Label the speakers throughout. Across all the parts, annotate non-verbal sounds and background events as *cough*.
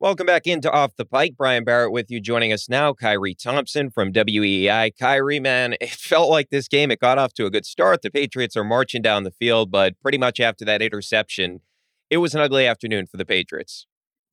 Speaker 1: Welcome back into Off the Pike. Brian Barrett with you. Joining us now, Khari Thompson from WEEI. Khari, man, *laughs* it felt like this game, it got off to a good start. The Patriots are marching down the field, but pretty much after that interception, it was an ugly afternoon for the Patriots.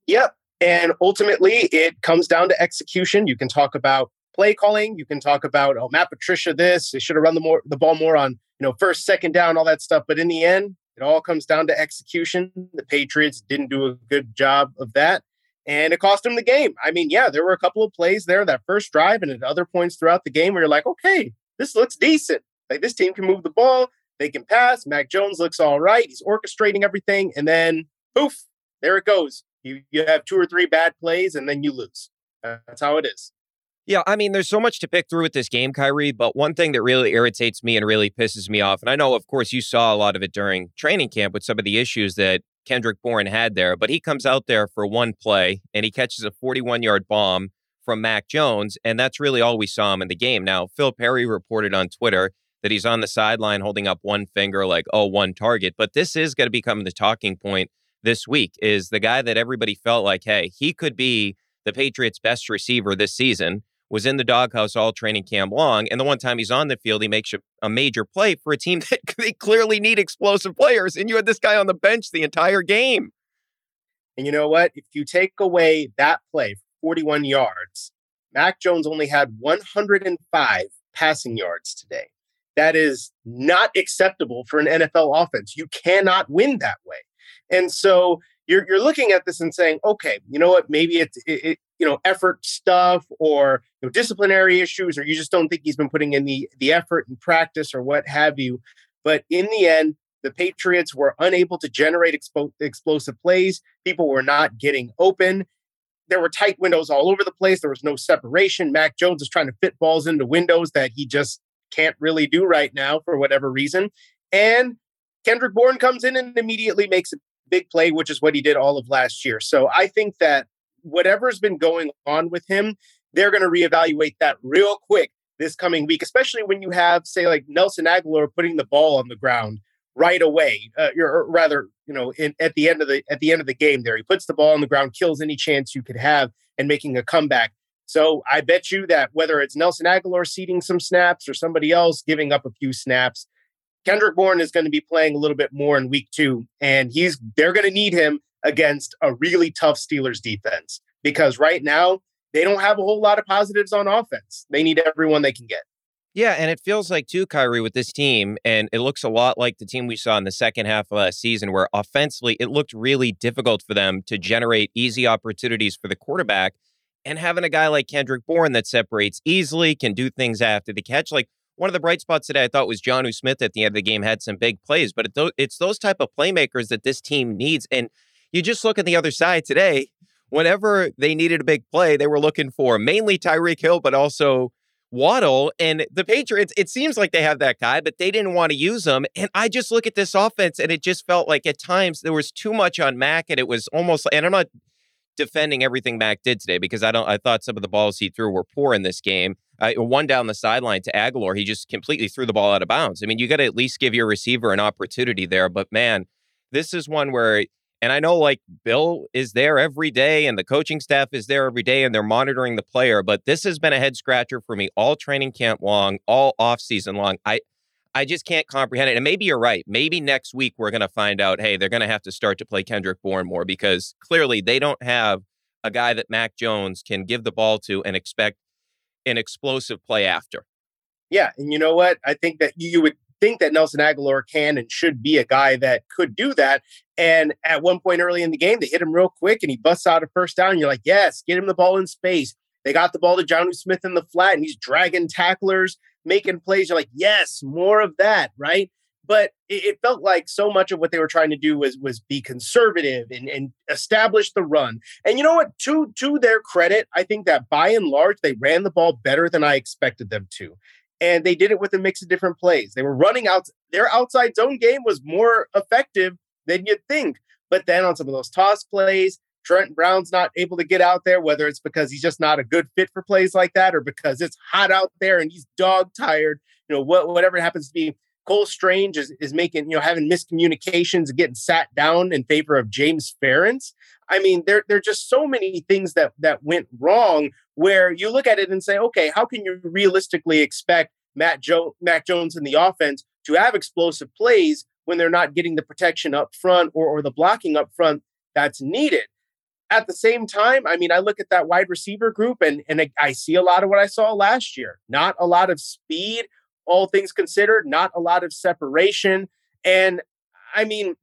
Speaker 2: Yep. And ultimately, it comes down to execution. You can talk about play calling. You can talk about, oh, Matt Patricia, this. They should have run the, more, the ball more on, you know, first, second down, all that stuff. But in the end, it all comes down to execution. The Patriots didn't do a good job of that and it cost him the game. I mean, yeah, there were a couple of plays there that first drive and at other points throughout the game where you're like, okay, this looks decent. Like this team can move the ball, they can pass. Mac Jones looks all right. He's orchestrating everything, and then poof, there it goes. You you have two or three bad plays, and then you lose. That's how it is.
Speaker 1: Yeah, I mean, there's so much to pick through with this game, Khari. But one thing that really irritates me and really pisses me off, and I know, of course, you saw a lot of it during training camp with some of the issues that Kendrick Bourne had there, but he comes out there for one play and he catches a 41 yard bomb from Mac Jones. And that's really all we saw him in the game. Now, Phil Perry reported on Twitter that he's on the sideline holding up one finger, like, oh, one target. But this is going to become the talking point this week is the guy that everybody felt like, hey, he could be the Patriots' best receiver this season was in the doghouse all training camp long. And the one time he's on the field, he makes a major play for a team *laughs* that they clearly need explosive players. And you had this guy on the bench the entire game.
Speaker 2: And you know what? If you take away that play, 41 yards, Mac Jones only had 105 passing yards today. That is not acceptable for an NFL offense. You cannot win that way. And so you're, you're looking at this and saying, okay, you know what? Maybe it's, it, you know effort stuff or you know, disciplinary issues or you just don't think he's been putting in the the effort and practice or what have you. But in the end the patriots were unable to generate expo- explosive plays. People were not getting open. There were tight windows all over the place. There was no separation. Mac jones is trying to fit balls into windows that he just can't really do right now for whatever reason. And kendrick bourne comes in and immediately makes a big play which is what he did all of last year so i think that whatever's been going on with him, they're going to reevaluate that real quick this coming week, especially when you have, say, like Nelson Agholor putting the ball on the ground right away, uh, or rather, you know, in, at the end of the at the end of the game, there he puts the ball on the ground, kills any chance you could have, and making a comeback. So I bet you that whether it's Nelson Agholor ceding some snaps or somebody else giving up a few snaps, Kendrick Bourne is going to be playing a little bit more in week two, and he's they're going to need him against a really tough Steelers defense because right now they don't have a whole lot of positives on offense. They need everyone they can get.
Speaker 1: Yeah, and it feels like too, Khari, with this team, and it looks a lot like the team we saw in the second half of last season, where offensively it looked really difficult for them to generate easy opportunities for the quarterback. And having a guy like Kendrick Bourne that separates easily, can do things after the catch. Like one of the bright spots today, I thought was Jonnu Smith at the end of the game had some big plays, but it's those type of playmakers that this team needs. And you just look at the other side today. Whenever they needed a big play, they were looking for mainly Tyreek Hill, but also Waddle and the Patriots, it seems like they have that guy, but they didn't want to use him. And I just look at this offense and it just felt like at times there was too much on Mac and it was almost, and I'm not defending everything Mac did today because I don't, I thought some of the balls he threw were poor in this game. Uh, one down the sideline to Agholor, he just completely threw the ball out of bounds. I mean, you got to at least give your receiver an opportunity there. But man, this is one where and I know like Bill is there every day and the coaching staff is there every day and they're monitoring the player, but this has been a head scratcher for me all training camp long, all off season long. I I just can't comprehend it. And maybe you're right. Maybe next week we're going to find out, hey, they're going to have to start to play Kendrick Bourne more because clearly they don't have a guy that Mac Jones can give the ball to and expect an explosive play after.
Speaker 2: Yeah, and you know what? I think that you would think that Nelson Agholor can and should be a guy that could do that. And at one point early in the game, they hit him real quick and he busts out a first down. You're like, yes, get him the ball in space. They got the ball to Jonnu Smith in the flat and he's dragging tacklers, making plays. You're like, yes, more of that, right? But it, felt like so much of what they were trying to do was was be conservative and, and establish the run. And you know what? To to their credit, I think that by and large they ran the ball better than I expected them to and they did it with a mix of different plays. They were running out their outside zone game was more effective than you'd think. But then on some of those toss plays, Trent Brown's not able to get out there, whether it's because he's just not a good fit for plays like that or because it's hot out there and he's dog tired, you know, what, whatever happens to be. Cole Strange is, is making, you know, having miscommunications and getting sat down in favor of James Ferentz. I mean, there, there are just so many things that that went wrong where you look at it and say, okay, how can you realistically expect Matt jo- Mac Jones in the offense to have explosive plays when they're not getting the protection up front or, or the blocking up front that's needed? At the same time, I mean, I look at that wide receiver group and, and I see a lot of what I saw last year. Not a lot of speed, all things considered, not a lot of separation. And I mean,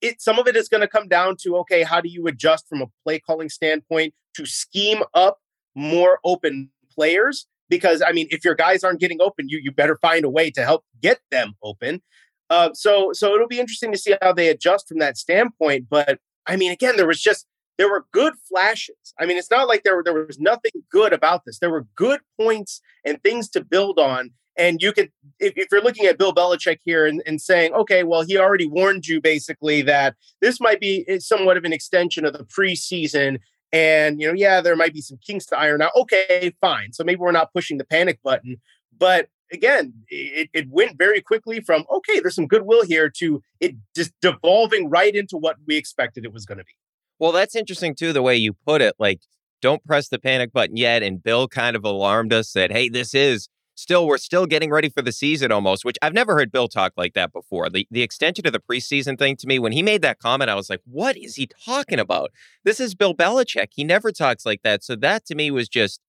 Speaker 2: it some of it is going to come down to okay, how do you adjust from a play calling standpoint to scheme up more open players? Because I mean, if your guys aren't getting open, you you better find a way to help get them open. Uh, so so it'll be interesting to see how they adjust from that standpoint. But I mean, again, there was just there were good flashes. I mean, it's not like there were, there was nothing good about this. There were good points and things to build on. And you could, if, if you're looking at Bill Belichick here and, and saying, okay, well, he already warned you basically that this might be eh, somewhat of an extension of the preseason. And, you know, yeah, there might be some kinks to iron out. Okay, fine. So maybe we're not pushing the panic button. But again, it, it went very quickly from, okay, there's some goodwill here to it just devolving right into what we expected it was going to be.
Speaker 1: Well, that's interesting too, the way you put it. Like, don't press the panic button yet. And Bill kind of alarmed us that, hey, this is still we're still getting ready for the season almost, which I've never heard Bill talk like that before. The the extension of the preseason thing to me, when he made that comment, I was like, what is he talking about? This is Bill Belichick. He never talks like that. So that to me was just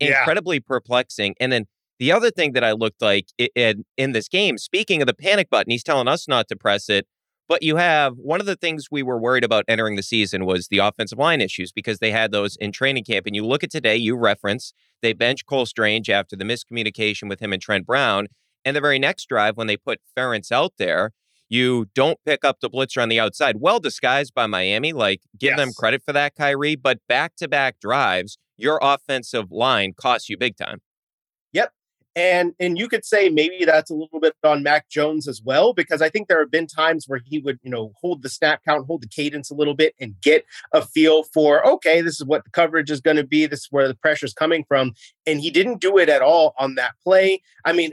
Speaker 1: incredibly yeah. perplexing. And then the other thing that I looked like in, in this game, speaking of the panic button, he's telling us not to press it. But you have one of the things we were worried about entering the season was the offensive line issues because they had those in training camp. And you look at today, you reference they bench Cole Strange after the miscommunication with him and Trent Brown. And the very next drive, when they put Ferentz out there, you don't pick up the blitzer on the outside. Well disguised by Miami. Like, give yes. them credit for that, Khari. But back to back drives, your offensive line costs you big time.
Speaker 2: Yep. And and you could say maybe that's a little bit on Mac Jones as well, because I think there have been times where he would, you know, hold the snap count, hold the cadence a little bit, and get a feel for okay, this is what the coverage is going to be, this is where the pressure is coming from, and he didn't do it at all on that play. I mean,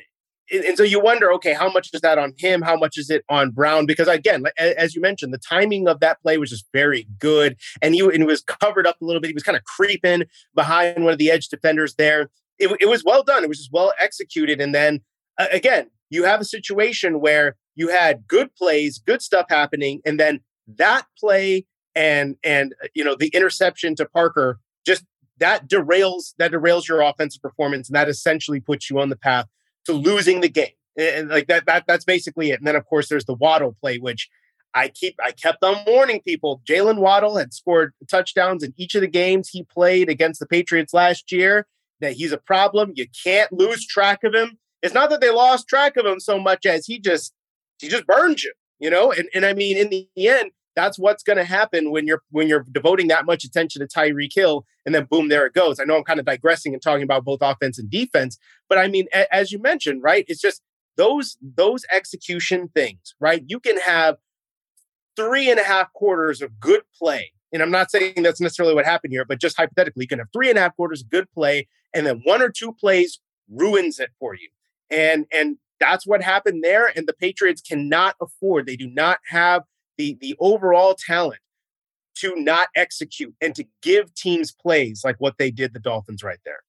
Speaker 2: and so you wonder, okay, how much is that on him? How much is it on Brown? Because again, as you mentioned, the timing of that play was just very good, and he, and he was covered up a little bit. He was kind of creeping behind one of the edge defenders there it, it was well done. It was just well executed. And then uh, again, you have a situation where you had good plays, good stuff happening, and then that play and and uh, you know the interception to Parker just that derails that derails your offensive performance, and that essentially puts you on the path to losing the game. And like that, that that's basically it. And then of course there's the Waddle play, which I keep I kept on warning people. Jaylen Waddle had scored touchdowns in each of the games he played against the Patriots last year. That he's a problem. You can't lose track of him. It's not that they lost track of him so much as he just he just burns you, you know. And and I mean, in the end, that's what's going to happen when you're when you're devoting that much attention to Tyreek Hill, and then boom, there it goes. I know I'm kind of digressing and talking about both offense and defense, but I mean, a, as you mentioned, right? It's just those those execution things, right? You can have three and a half quarters of good play. And I'm not saying that's necessarily what happened here, but just hypothetically, you can have three and a half quarters of good play, and then one or two plays ruins it for you. And and that's what happened there. And the Patriots cannot afford, they do not have the, the overall talent to not execute and to give teams plays like what they did the Dolphins right there.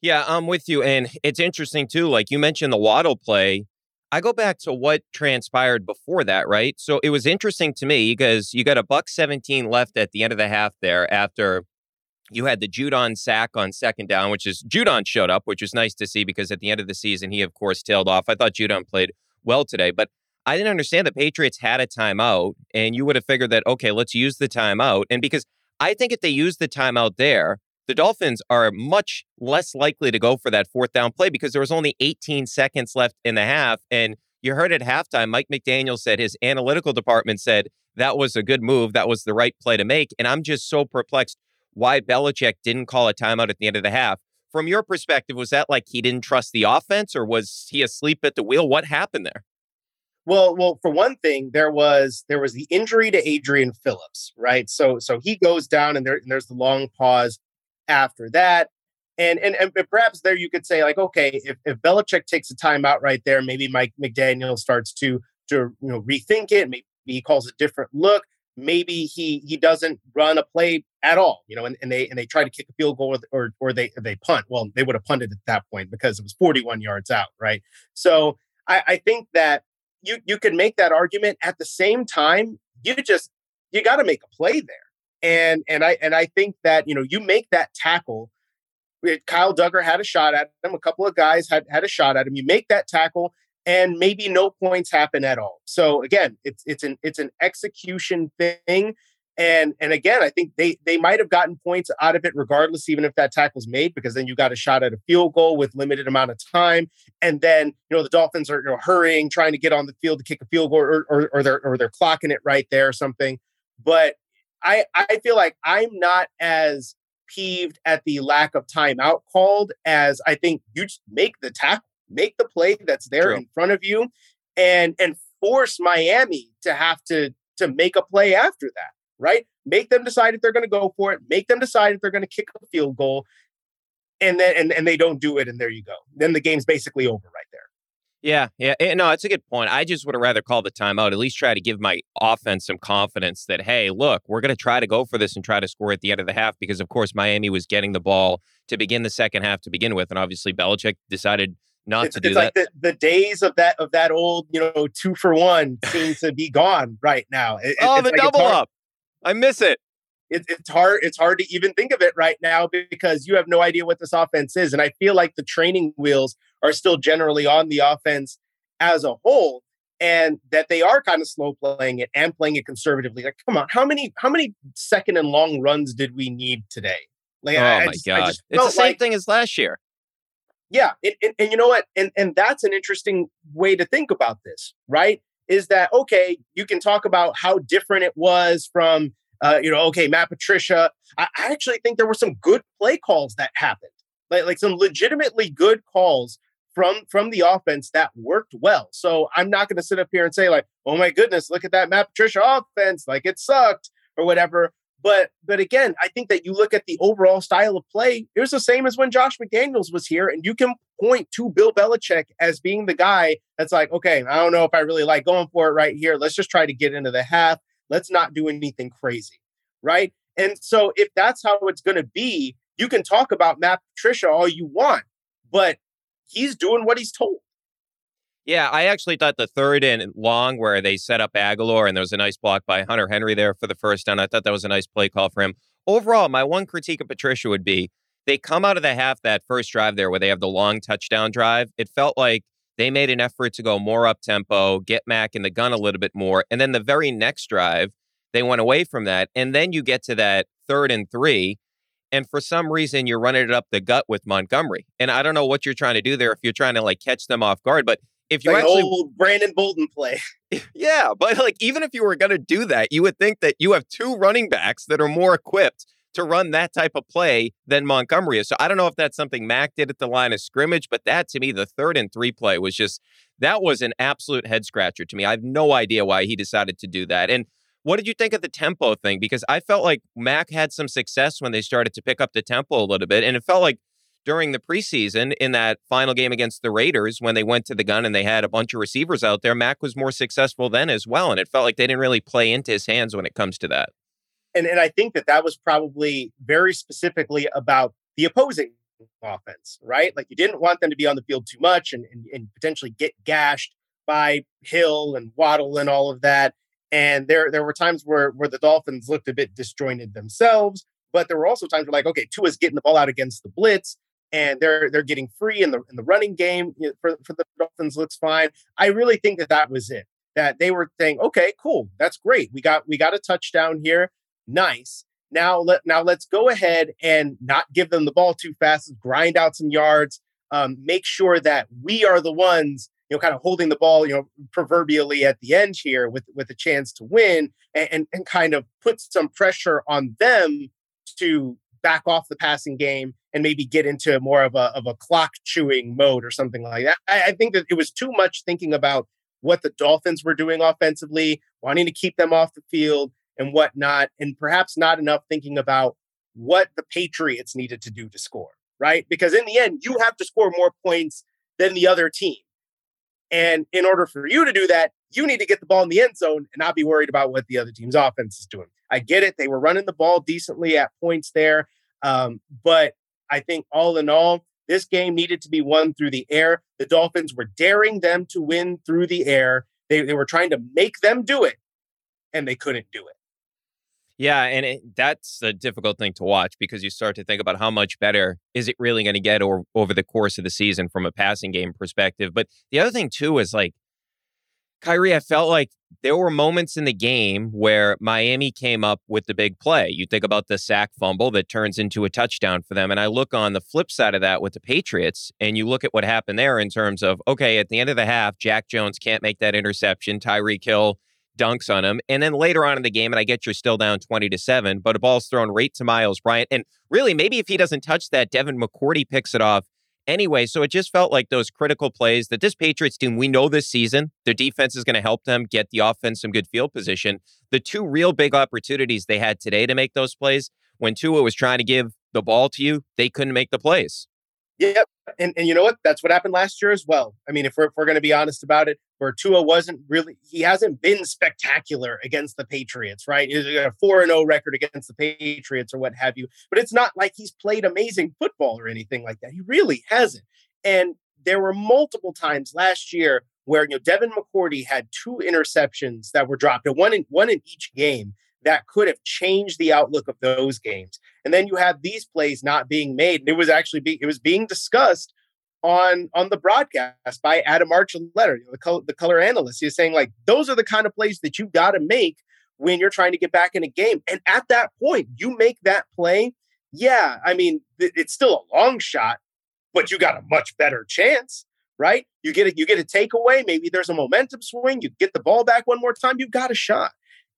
Speaker 1: Yeah, I'm with you. And it's interesting too. Like you mentioned the Waddle play. I go back to what transpired before that, right? So it was interesting to me because you got a buck 17 left at the end of the half there after you had the Judon sack on second down, which is Judon showed up, which was nice to see because at the end of the season, he, of course, tailed off. I thought Judon played well today, but I didn't understand the Patriots had a timeout, and you would have figured that, okay, let's use the timeout. And because I think if they use the timeout there, the Dolphins are much less likely to go for that fourth down play because there was only 18 seconds left in the half. And you heard at halftime, Mike McDaniel said his analytical department said that was a good move. That was the right play to make. And I'm just so perplexed why Belichick didn't call a timeout at the end of the half. From your perspective, was that like he didn't trust the offense or was he asleep at the wheel? What happened there?
Speaker 2: Well, well, for one thing, there was there was the injury to Adrian Phillips, right? So so he goes down and, there, and there's the long pause after that. And, and and perhaps there you could say like, okay, if, if Belichick takes a timeout right there, maybe Mike McDaniel starts to to you know rethink it. Maybe he calls a different look. Maybe he he doesn't run a play at all, you know, and, and they and they try to kick a field goal or or they they punt. Well, they would have punted at that point because it was 41 yards out, right? So I, I think that you you could make that argument at the same time. You just you got to make a play there. And and I and I think that you know you make that tackle. Kyle Dugger had a shot at him. A couple of guys had had a shot at him. You make that tackle, and maybe no points happen at all. So again, it's it's an it's an execution thing. And and again, I think they they might have gotten points out of it regardless, even if that tackle's made, because then you got a shot at a field goal with limited amount of time. And then you know the Dolphins are you know, hurrying, trying to get on the field to kick a field goal, or, or, or they're or they're clocking it right there or something. But I I feel like I'm not as peeved at the lack of timeout called as I think you just make the tackle, make the play that's there True. in front of you, and and force Miami to have to to make a play after that. Right? Make them decide if they're going to go for it. Make them decide if they're going to kick a field goal, and then and, and they don't do it, and there you go. Then the game's basically over right there.
Speaker 1: Yeah, yeah. No, it's a good point. I just would have rather called the timeout, at least try to give my offense some confidence that, hey, look, we're going to try to go for this and try to score at the end of the half because, of course, Miami was getting the ball to begin the second half to begin with. And obviously, Belichick decided not
Speaker 2: it's,
Speaker 1: to do
Speaker 2: it's
Speaker 1: that.
Speaker 2: Like the, the days of that of that old, you know, two for one seem to be gone right now. It,
Speaker 1: oh, the like double up. I miss it
Speaker 2: it, it's hard it's hard to even think of it right now because you have no idea what this offense is and i feel like the training wheels are still generally on the offense as a whole and that they are kind of slow playing it and playing it conservatively. Like, come on, how many how many second and long runs did we need today? Like,
Speaker 1: oh
Speaker 2: I,
Speaker 1: my
Speaker 2: just,
Speaker 1: god, it's the same
Speaker 2: like,
Speaker 1: thing as last year.
Speaker 2: Yeah, it, it, and you know what? And and that's an interesting way to think about this, right? Is that okay? You can talk about how different it was from, uh, you know, okay, Matt Patricia. I, I actually think there were some good play calls that happened, like like some legitimately good calls from from the offense that worked well. So I'm not going to sit up here and say like, "Oh my goodness, look at that Matt Patricia offense, like it sucked" or whatever. But but again, I think that you look at the overall style of play, it was the same as when Josh McDaniels was here, and you can point to Bill Belichick as being the guy that's like, okay, I don't know if I really like going for it right here. Let's just try to get into the half. Let's not do anything crazy, right? And so if that's how it's going to be, you can talk about Matt Patricia all you want, but he's doing what he's told.
Speaker 1: Yeah, I actually thought the third and long where they set up Agholor and there was a nice block by Hunter Henry there for the first down. I thought that was a nice play call for him. overall, my one critique of Patricia would be they come out of the half that first drive there where they have the long touchdown drive. It felt like they made an effort to go more up tempo, get Mac in the gun a little bit more. And then the very next drive, they went away from that. And then you get to that third and three. And for some reason, you're running it up the gut with Montgomery. And I don't know what you're trying to do there if you're trying to like catch them off guard. But if you
Speaker 2: like
Speaker 1: actually
Speaker 2: old Brandon Bolden play. *laughs*
Speaker 1: yeah, but like even if you were going to do that, you would think that you have two running backs that are more equipped to run that type of play than Montgomery is. So I don't know if that's something Mac did at the line of scrimmage, but that to me, the third and three play was just that was an absolute head scratcher to me. I have no idea why he decided to do that. And what did you think of the tempo thing? Because I felt like Mac had some success when they started to pick up the tempo a little bit. And it felt like during the preseason in that final game against the Raiders when they went to the gun and they had a bunch of receivers out there, Mac was more successful then as well. And it felt like they didn't really play into his hands when it comes to that.
Speaker 2: And, and I think that that was probably very specifically about the opposing offense, right? Like you didn't want them to be on the field too much and, and, and potentially get gashed by Hill and Waddle and all of that. And there there were times where where the Dolphins looked a bit disjointed themselves, but there were also times where like, okay, Tua's getting the ball out against the blitz and they're they're getting free in the in the running game for for the Dolphins looks fine. I really think that that was it. That they were saying, okay, cool, that's great. We got we got a touchdown here, nice. Now let now let's go ahead and not give them the ball too fast. Grind out some yards. Um, make sure that we are the ones, you know, kind of holding the ball, you know, proverbially at the end here with with a chance to win, and and, and kind of put some pressure on them to back off the passing game and maybe get into more of a of a clock chewing mode or something like that. I, I think that it was too much thinking about what the Dolphins were doing offensively, wanting to keep them off the field and whatnot, and perhaps not enough thinking about what the Patriots needed to do to score, right? Because in the end, you have to score more points than the other team. And in order for you to do that, you need to get the ball in the end zone and not be worried about what the other team's offense is doing. I get it. They were running the ball decently at points there. Um, but I think all in all, this game needed to be won through the air. The Dolphins were daring them to win through the air. They, they were trying to make them do it, and they couldn't do it.
Speaker 1: Yeah, and it, that's a difficult thing to watch because you start to think about how much better is it really going to get or, over the course of the season from a passing game perspective. But the other thing too is like Khari, I felt like there were moments in the game where Miami came up with the big play. You think about the sack fumble that turns into a touchdown for them. And I look on the flip side of that with the Patriots, and you look at what happened there in terms of, okay, at the end of the half, Jack Jones can't make that interception. Tyreek Hill dunks on him. And then later on in the game, and I get you're still down 20 to 7, but a ball's thrown right to Myles Bryant. And really, maybe if he doesn't touch that, Devin McCourty picks it off anyway. So it just felt like those critical plays that this Patriots team, we know this season, their defense is going to help them get the offense some good field position. The two real big opportunities they had today to make those plays, when Tua was trying to give the ball to you, they couldn't make the plays.
Speaker 2: Yep. And, and you know what? That's what happened last year as well. I mean, if we're, if we're going to be honest about it, where Tua wasn't really, he hasn't been spectacular against the Patriots, right? He's a 4 0 record against the Patriots or what have you. But it's not like he's played amazing football or anything like that. He really hasn't. And there were multiple times last year where, you know, Devin McCourty had two interceptions that were dropped, one in, one in each game that could have changed the outlook of those games. And then you have these plays not being made. It was actually be, it was being discussed on on the broadcast by Adam Archuleta, the color, the color analyst. He's saying like those are the kind of plays that you got to make when you're trying to get back in a game. And at that point, you make that play. Yeah, I mean th- it's still a long shot, but you got a much better chance, right? You get a, you get a takeaway. Maybe there's a momentum swing. You get the ball back one more time. You've got a shot.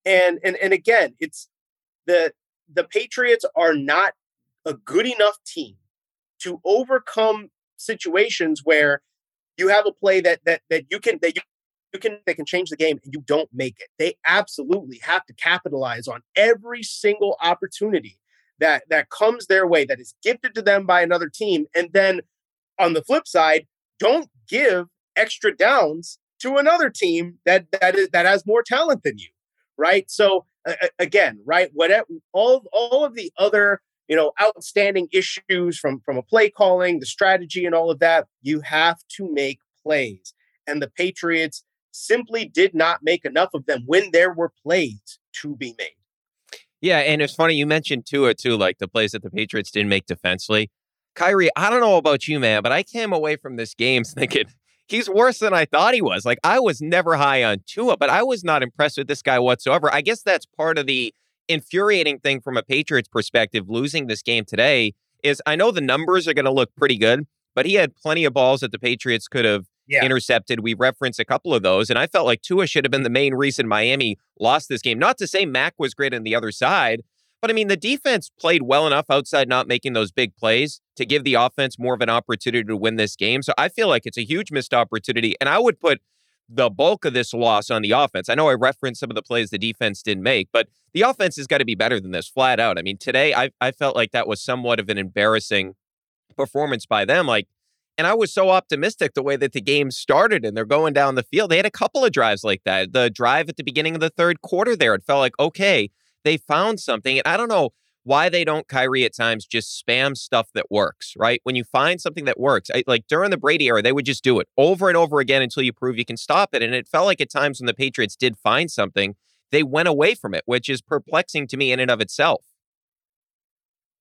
Speaker 2: And and and again, it's the the Patriots are not a good enough team to overcome situations where you have a play that that that you can that you you can they can change the game and you don't make it. They absolutely have to capitalize on every single opportunity that that comes their way that is gifted to them by another team and then on the flip side don't give extra downs to another team that that is that has more talent than you right? So again, right, whatever all all of the other you know outstanding issues from from a play calling, the strategy, and all of that, you have to make plays, and the Patriots simply did not make enough of them when there were plays to be made.
Speaker 1: Yeah, and it's funny you mentioned Tua too, like the plays that the Patriots didn't make defensively. Khari, I don't know about you, man, but I came away from this game *laughs* thinking he's worse than I thought he was. Like I was never high on Tua, but I was not impressed with this guy whatsoever. I guess that's part of the infuriating thing from a Patriots perspective, losing this game today, is I know the numbers are going to look pretty good, but he had plenty of balls that the Patriots could have yeah. intercepted. We referenced a couple of those, and I felt like Tua should have been the main reason Miami lost this game. Not to say Mac was great on the other side, but I mean, the defense played well enough outside not making those big plays to give the offense more of an opportunity to win this game. So I feel like it's a huge missed opportunity. And I would put the bulk of this loss on the offense. I know I referenced some of the plays the defense didn't make, but the offense has got to be better than this flat out. I mean, today I, I felt like that was somewhat of an embarrassing performance by them. Like, and I was so optimistic the way that the game started and they're going down the field. They had a couple of drives like that. The drive at the beginning of the third quarter there, it felt like, okay, they found something. And I don't know why they don't, Khari, at times just spam stuff that works, right? When you find something that works, I, like during the Brady era, they would just do it over and over again until you prove you can stop it. And it felt like at times when the Patriots did find something, they went away from it, which is perplexing to me in and of itself.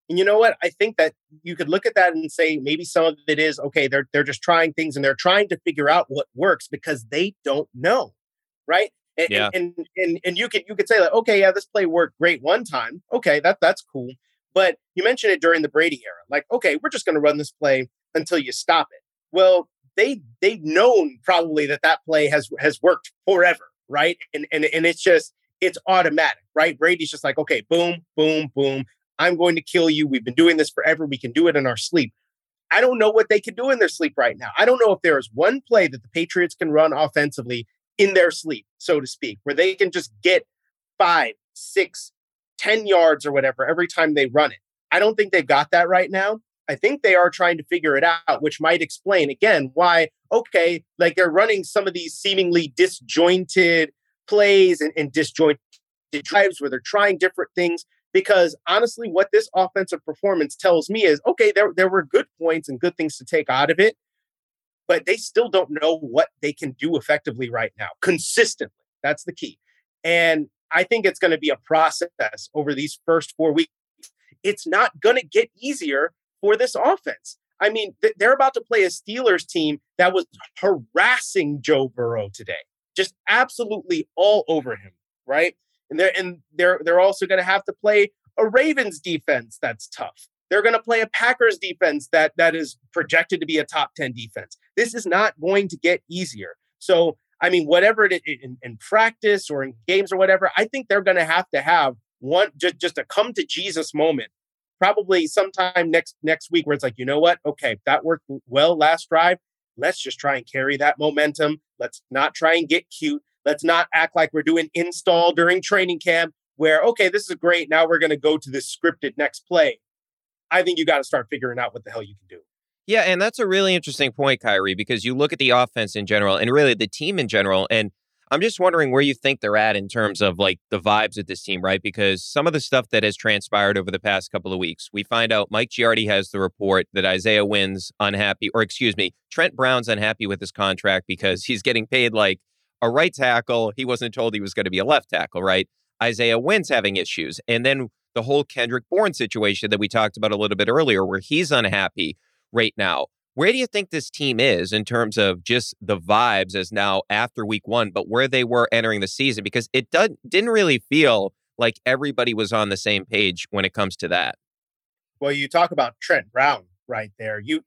Speaker 2: And you know what? I think that you could look at that and say maybe some of it is okay. They're they're just trying things and they're trying to figure out what works because they don't know, right? And, yeah. and, and and you could you could say like, okay, yeah, this play worked great one time. Okay, that that's cool. But you mentioned it during the Brady era. Like, okay, we're just going to run this play until you stop it. Well, they they've known probably that that play has has worked forever, right? And and and it's just it's automatic, right? Brady's just like, okay, boom, boom, boom. I'm going to kill you. We've been doing this forever. We can do it in our sleep. I don't know what they can do in their sleep right now. I don't know if there is one play that the Patriots can run offensively in their sleep, so to speak, where they can just get five, six, ten yards or whatever every time they run it. I don't think they've got that right now. I think they are trying to figure it out, which might explain again why, okay, like they're running some of these seemingly disjointed plays and, and disjointed drives where they're trying different things because honestly, what this offensive performance tells me is okay, there, there were good points and good things to take out of it, but they still don't know what they can do effectively right now, consistently. That's the key. And I think it's going to be a process over these first four weeks. It's not going to get easier for this offense. I mean, th- they're about to play a Steelers team that was harassing Joe Burrow today, just absolutely all over him, right? and they're and they're they're also going to have to play a Ravens defense that's tough. They're going to play a Packers defense that that is projected to be a top 10 defense. This is not going to get easier. So, I mean, whatever it is in, in practice or in games or whatever, I think they're going to have to have one just just a come to Jesus moment. Probably sometime next next week where it's like, you know what? Okay, that worked well last drive. Let's just try and carry that momentum. Let's not try and get cute. Let's not act like we're doing install during training camp where, okay, this is great. Now we're going to go to this scripted next play. I think you got to start figuring out what the hell you can do.
Speaker 1: Yeah, and that's a really interesting point, Khari, because you look at the offense in general and really the team in general. And I'm just wondering where you think they're at in terms of like the vibes of this team, right? Because some of the stuff that has transpired over the past couple of weeks, we find out Mike Giardi has the report that Isaiah Wynn's unhappy, or excuse me, Trent Brown's unhappy with his contract because he's getting paid like a right tackle. He wasn't told he was going to be a left tackle, right? Isaiah Wynn's having issues. And then the whole Kendrick Bourne situation that we talked about a little bit earlier, where he's unhappy right now. Where do you think this team is in terms of just the vibes as now after week one, but where they were entering the season? Because it did, didn't really feel like everybody was on the same page when it comes to that.
Speaker 2: Well, you talk about Trent Brown right there. You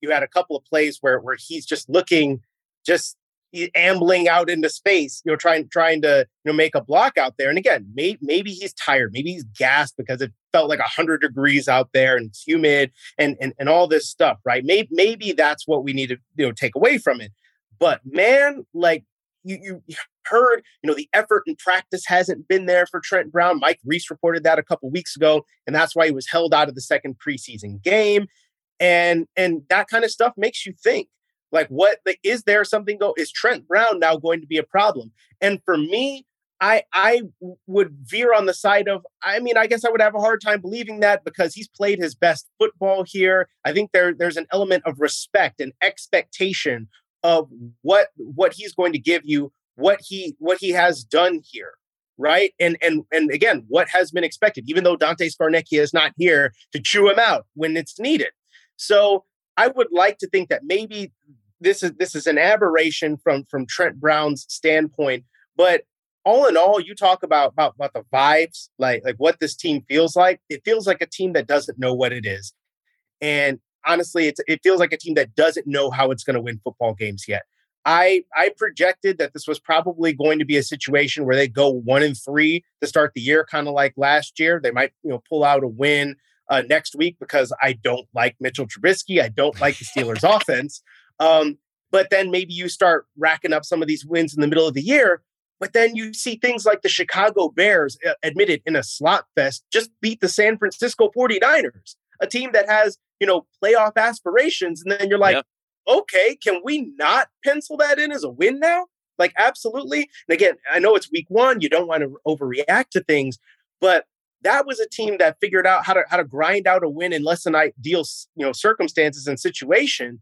Speaker 2: you had a couple of plays where where he's just looking just ambling out into space, you know, trying trying to you know make a block out there. And again, may, maybe he's tired, maybe he's gassed because it felt like hundred degrees out there and it's humid and and and all this stuff, right? Maybe maybe that's what we need to you know take away from it. But man, like you you heard, you know, the effort and practice hasn't been there for Trent Brown. Mike Reiss reported that a couple weeks ago, and that's why he was held out of the second preseason game. And and that kind of stuff makes you think like, what like, is there something go? Is Trent Brown now going to be a problem? And for me, I I would veer on the side of I mean I guess I would have a hard time believing that because he's played his best football here. I think there there's an element of respect and expectation of what what he's going to give you, what he what he has done here, right? And and and again, what has been expected, even though Dante Scarnecchia is not here to chew him out when it's needed. So I would like to think that maybe this is this is an aberration from from Trent Brown's standpoint, but all in all, you talk about, about about the vibes, like like what this team feels like. It feels like a team that doesn't know what it is, and honestly, it's it feels like a team that doesn't know how it's going to win football games yet. I I projected that this was probably going to be a situation where they go one and three to start the year, kind of like last year. They might you know pull out a win uh, next week because I don't like Mitchell Trubisky. I don't like the Steelers' *laughs* offense. Um, but then maybe you start racking up some of these wins in the middle of the year. But then you see things like the Chicago Bears, uh, admitted in a slot fest, just beat the San Francisco 49ers, a team that has, you know, playoff aspirations. And then you're like, okay, can we not pencil that in as a win now? Like, absolutely. And again, I know it's week one. You don't want to overreact to things, but that was a team that figured out how to how to grind out a win in less than ideal, you know, circumstances and situation.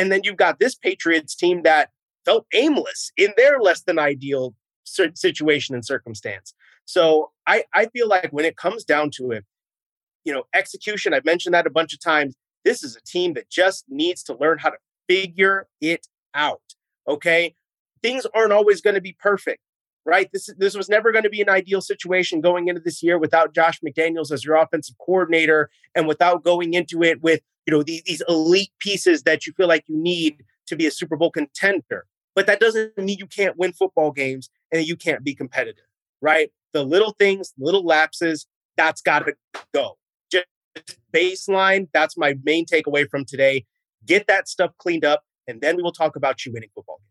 Speaker 2: And then you've got this Patriots team that felt aimless in their less than ideal situation and circumstance. So I, I feel like when it comes down to it, you know, execution, I've mentioned that a bunch of times. This is a team that just needs to learn how to figure it out. Okay. Things aren't always going to be perfect, right? This, this was never going to be an ideal situation going into this year without Josh McDaniels as your offensive coordinator and without going into it with, you know, these, these elite pieces that you feel like you need to be a Super Bowl contender. But that doesn't mean you can't win football games and you can't be competitive, right? The little things, little lapses, that's got to go. Just baseline, that's my main takeaway from today. Get that stuff cleaned up, and then we will talk about you winning football games.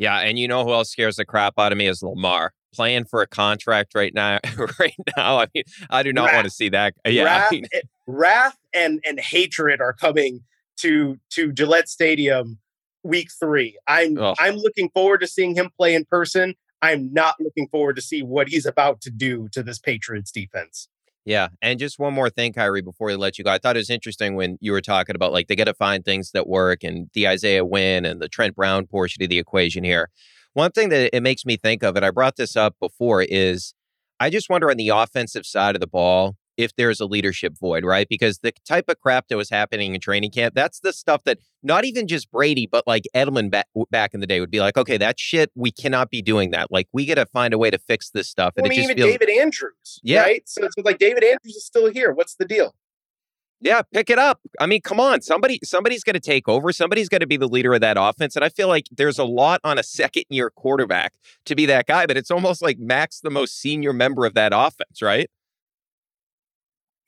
Speaker 1: Yeah, and you know who else scares the crap out of me is Lamar playing for a contract right now. *laughs* right now, I mean, I do not wrath. want to see that. Yeah,
Speaker 2: wrath,
Speaker 1: I mean,
Speaker 2: wrath and and hatred are coming to to Gillette Stadium week three. I'm oh. I'm looking forward to seeing him play in person. I'm not looking forward to see what he's about to do to this Patriots defense.
Speaker 1: Yeah. And just one more thing, Khari, before we let you go. I thought it was interesting when you were talking about like they got to find things that work and the Isaiah Wynn and the Trent Brown portion of the equation here. One thing that it makes me think of, and I brought this up before, is I just wonder on the offensive side of the ball, if there's a leadership void, right? Because the type of crap that was happening in training camp, that's the stuff that not even just Brady, but like Edelman back, back in the day would be like, okay, that shit, we cannot be doing that. Like, we got to find a way to fix this stuff.
Speaker 2: And it
Speaker 1: just
Speaker 2: even
Speaker 1: feels,
Speaker 2: David Andrews, yeah. right? So it's like David Andrews is still here. What's the deal?
Speaker 1: Yeah, pick it up. I mean, come on. Somebody somebody's going to take over. Somebody's going to be the leader of that offense. And I feel like there's a lot on a *laughs* second year quarterback to be that guy, but it's almost like Max the most senior member of that offense, right?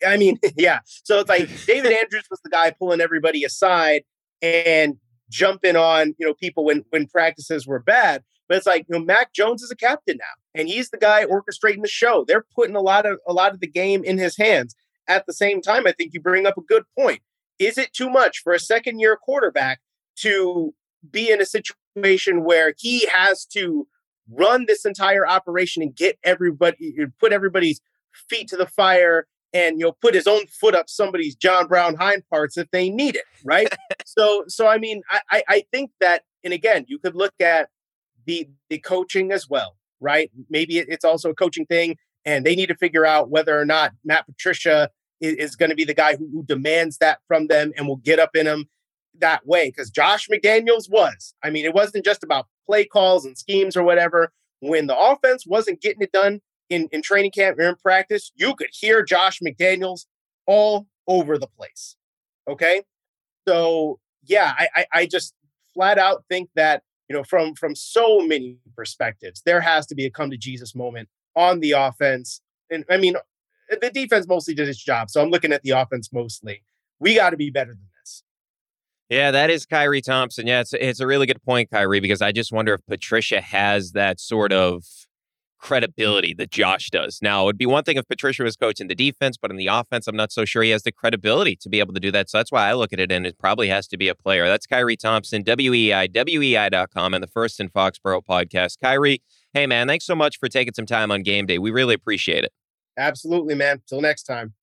Speaker 2: I mean, *laughs* yeah. So it's like David *laughs* Andrews was the guy pulling everybody aside and jumping on, you know, people when when practices were bad. But it's like, you know, Mac Jones is a captain now, and he's the guy orchestrating the show. They're putting a lot of a lot of the game in his hands. At the same time, I think you bring up a good point. Is it too much for a second year quarterback to be in a situation where he has to run this entire operation and get everybody put everybody's feet to the fire and you know put his own foot up somebody's John Brown hind parts if they need it, right? *laughs* so so I mean I I think that and again you could look at the the coaching as well, right? Maybe it's also a coaching thing, and they need to figure out whether or not Matt Patricia is, is going to be the guy who, who demands that from them and will get up in them that way. Because Josh McDaniels was, I mean, it wasn't just about play calls and schemes or whatever. When the offense wasn't getting it done, in, in training camp or in practice, you could hear Josh McDaniels all over the place. Okay. So yeah, I, I, I just flat out think that, you know, from from so many perspectives, there has to be a come to Jesus moment on the offense. And I mean, the defense mostly did its job. So I'm looking at the offense mostly. We got to be better than this.
Speaker 1: Yeah, that is Khari Thompson. Yeah, it's it's a really good point, Khari, because I just wonder if Patricia has that sort of credibility that Josh does. Now, it would be one thing if Patricia was coaching the defense, but in the offense, I'm not so sure he has the credibility to be able to do that. So that's why I look at it and it probably has to be a player. That's Khari Thompson, WEEI, WEEI.com, and the First in Foxborough podcast. Khari, hey, man, thanks so much for taking some time on game day. We really appreciate it.
Speaker 2: Absolutely, man. Till next time.